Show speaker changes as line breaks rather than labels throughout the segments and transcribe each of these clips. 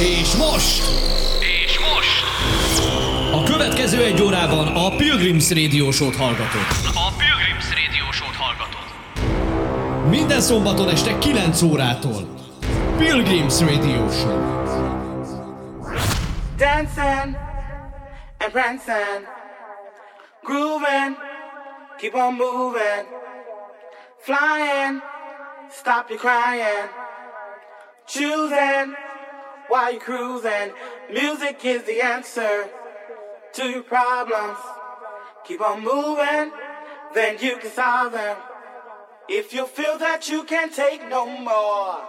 És most!
És most!
A következő egy órában a Pilgrims Radio Show-t hallgatod.
A Pilgrims Radio Show-t hallgatod.
Minden szombaton este 9 órától. Pilgrims Radio Show.
Dancing and prancing, grooving, keep on moving, flying, stop your crying, choosing while you're cruising. Music is the answer to your problems. Keep on moving, then you can solve them. If you feel that you can't take no more,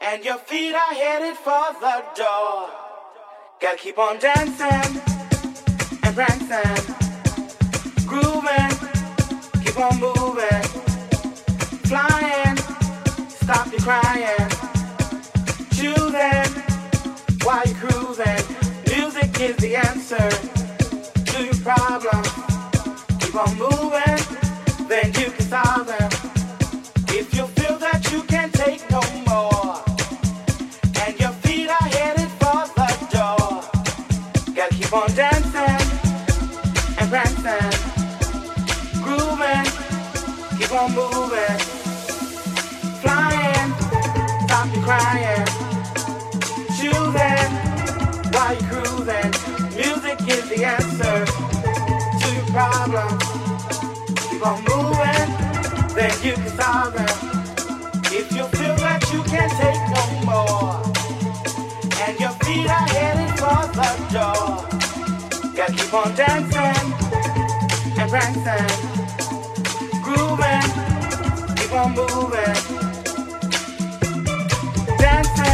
and your feet are headed for the door. Gotta keep on dancing and prancing, grooving, keep on moving, flying, stop your crying, choosing while you're cruising. Music is the answer to your problems. Keep on moving, then you can solve them. If you feel that you can't take no more, and your feet are headed for the door, gotta keep on dancing and prancing, grooving, keep on moving, flying, stop your crying, the answer to your problems. Keep on moving, then you can solve them. If you feel that you can't take no more, and your feet are headed for the door, gotta keep on dancing and prancing, grooving, keep on moving, dancing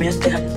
A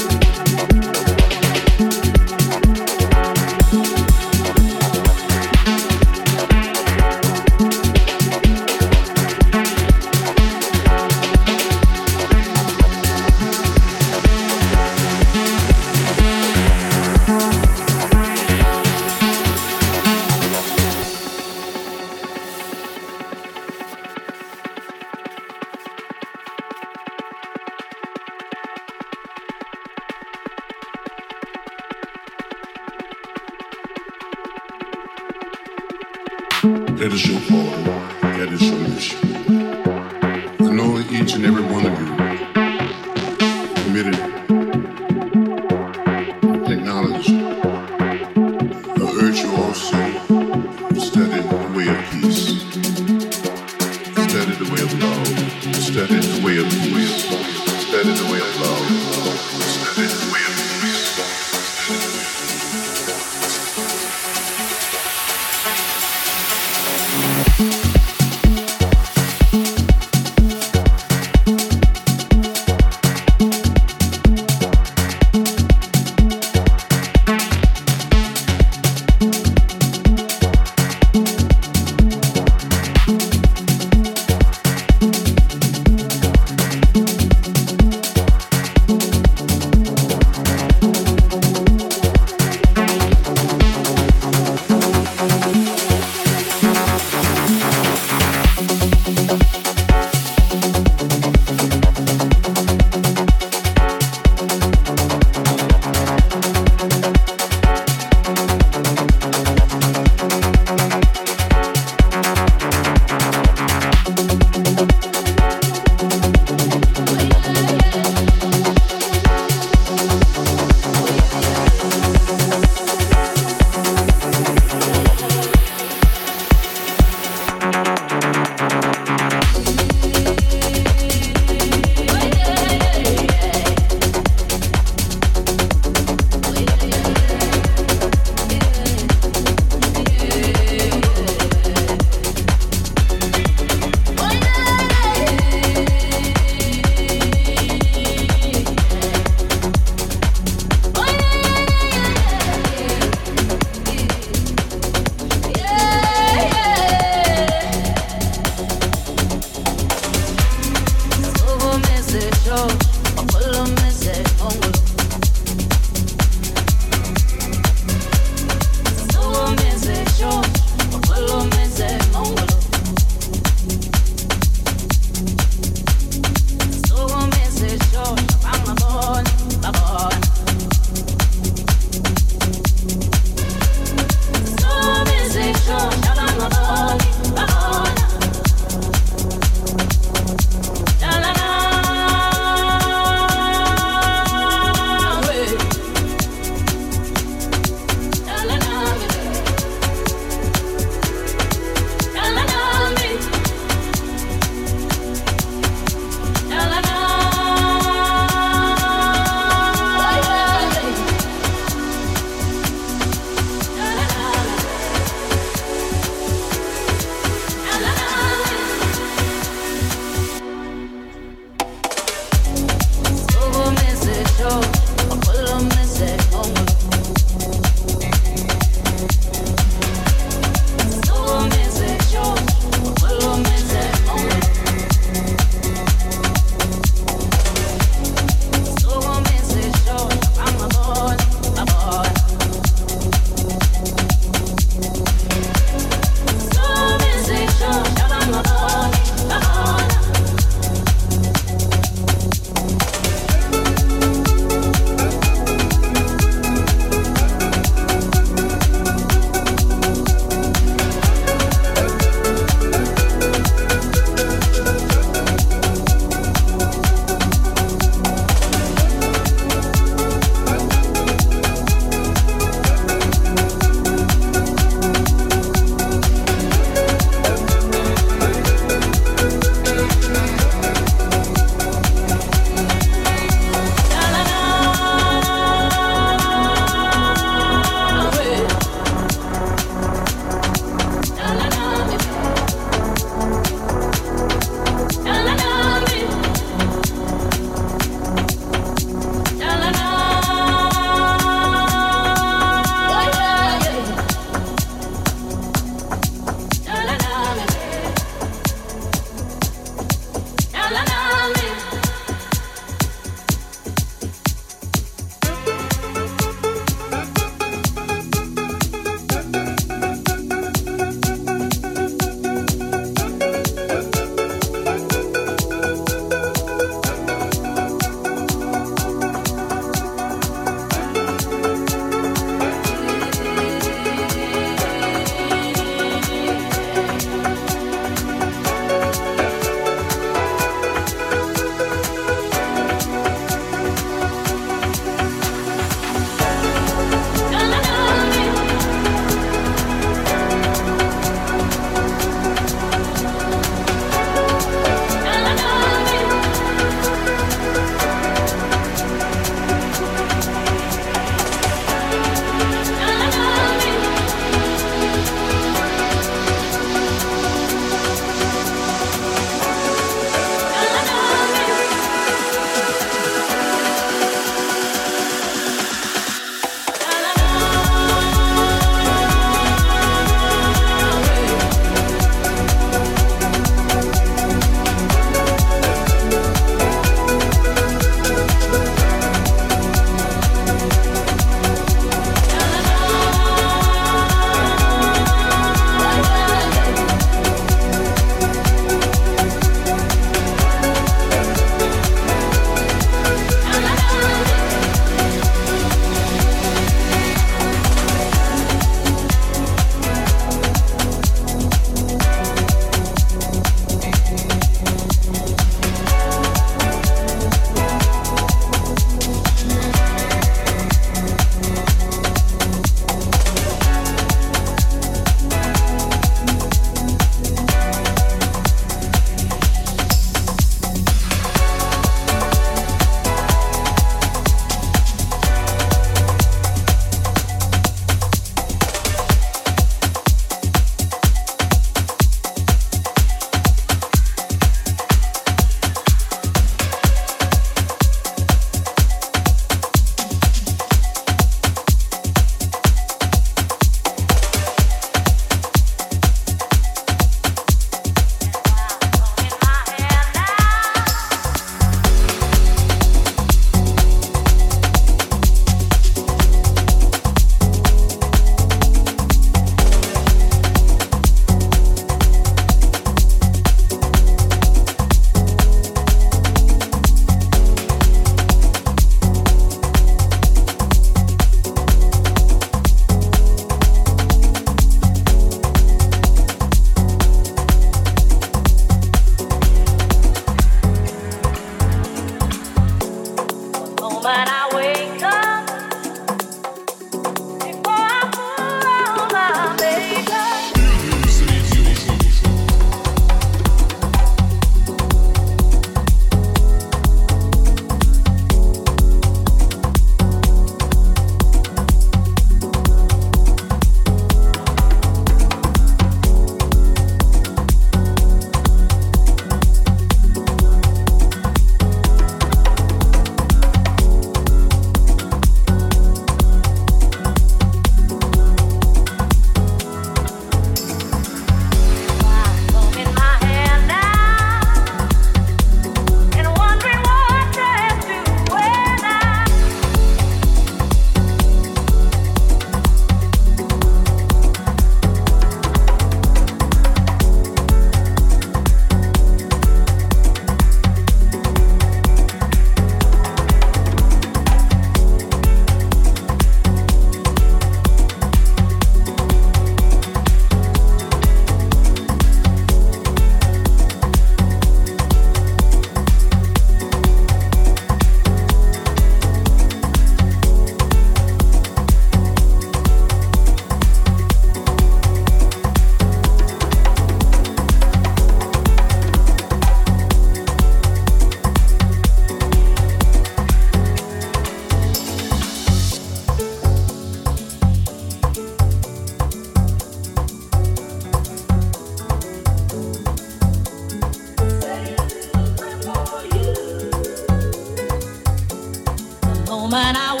woman I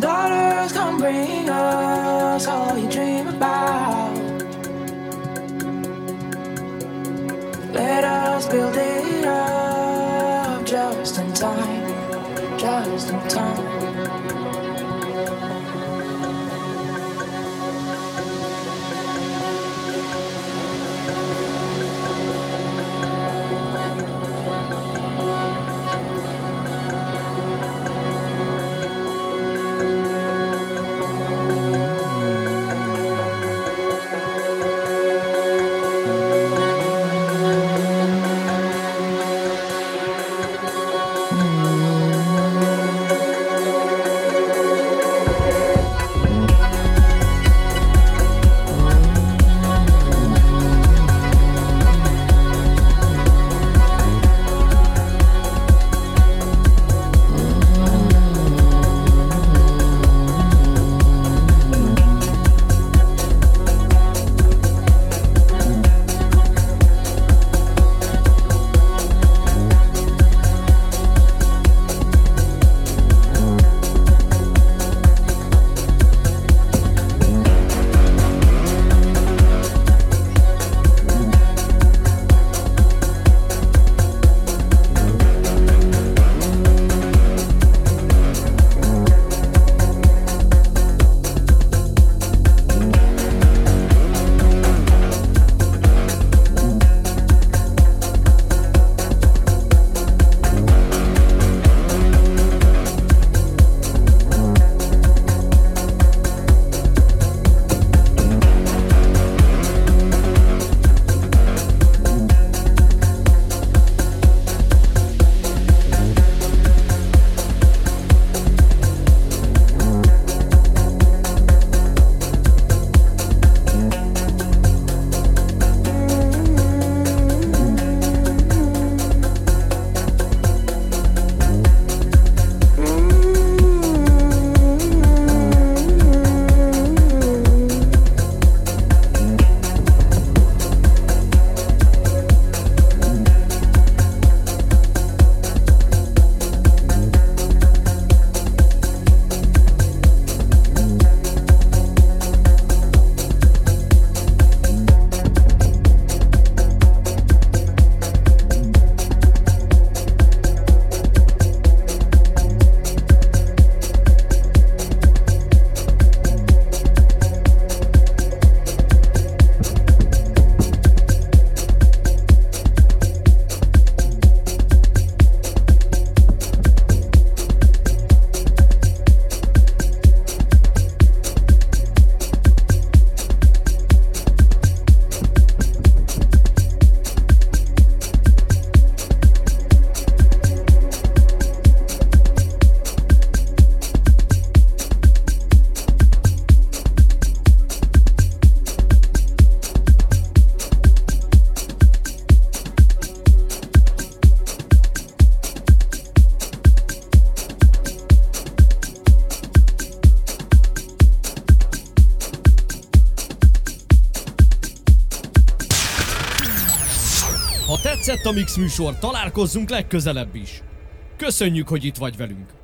Daughters come bring us all you dream about. Let us build it up just in time, just
in time. A Mix műsor, találkozzunk legközelebb is. Köszönjük, hogy itt vagy velünk!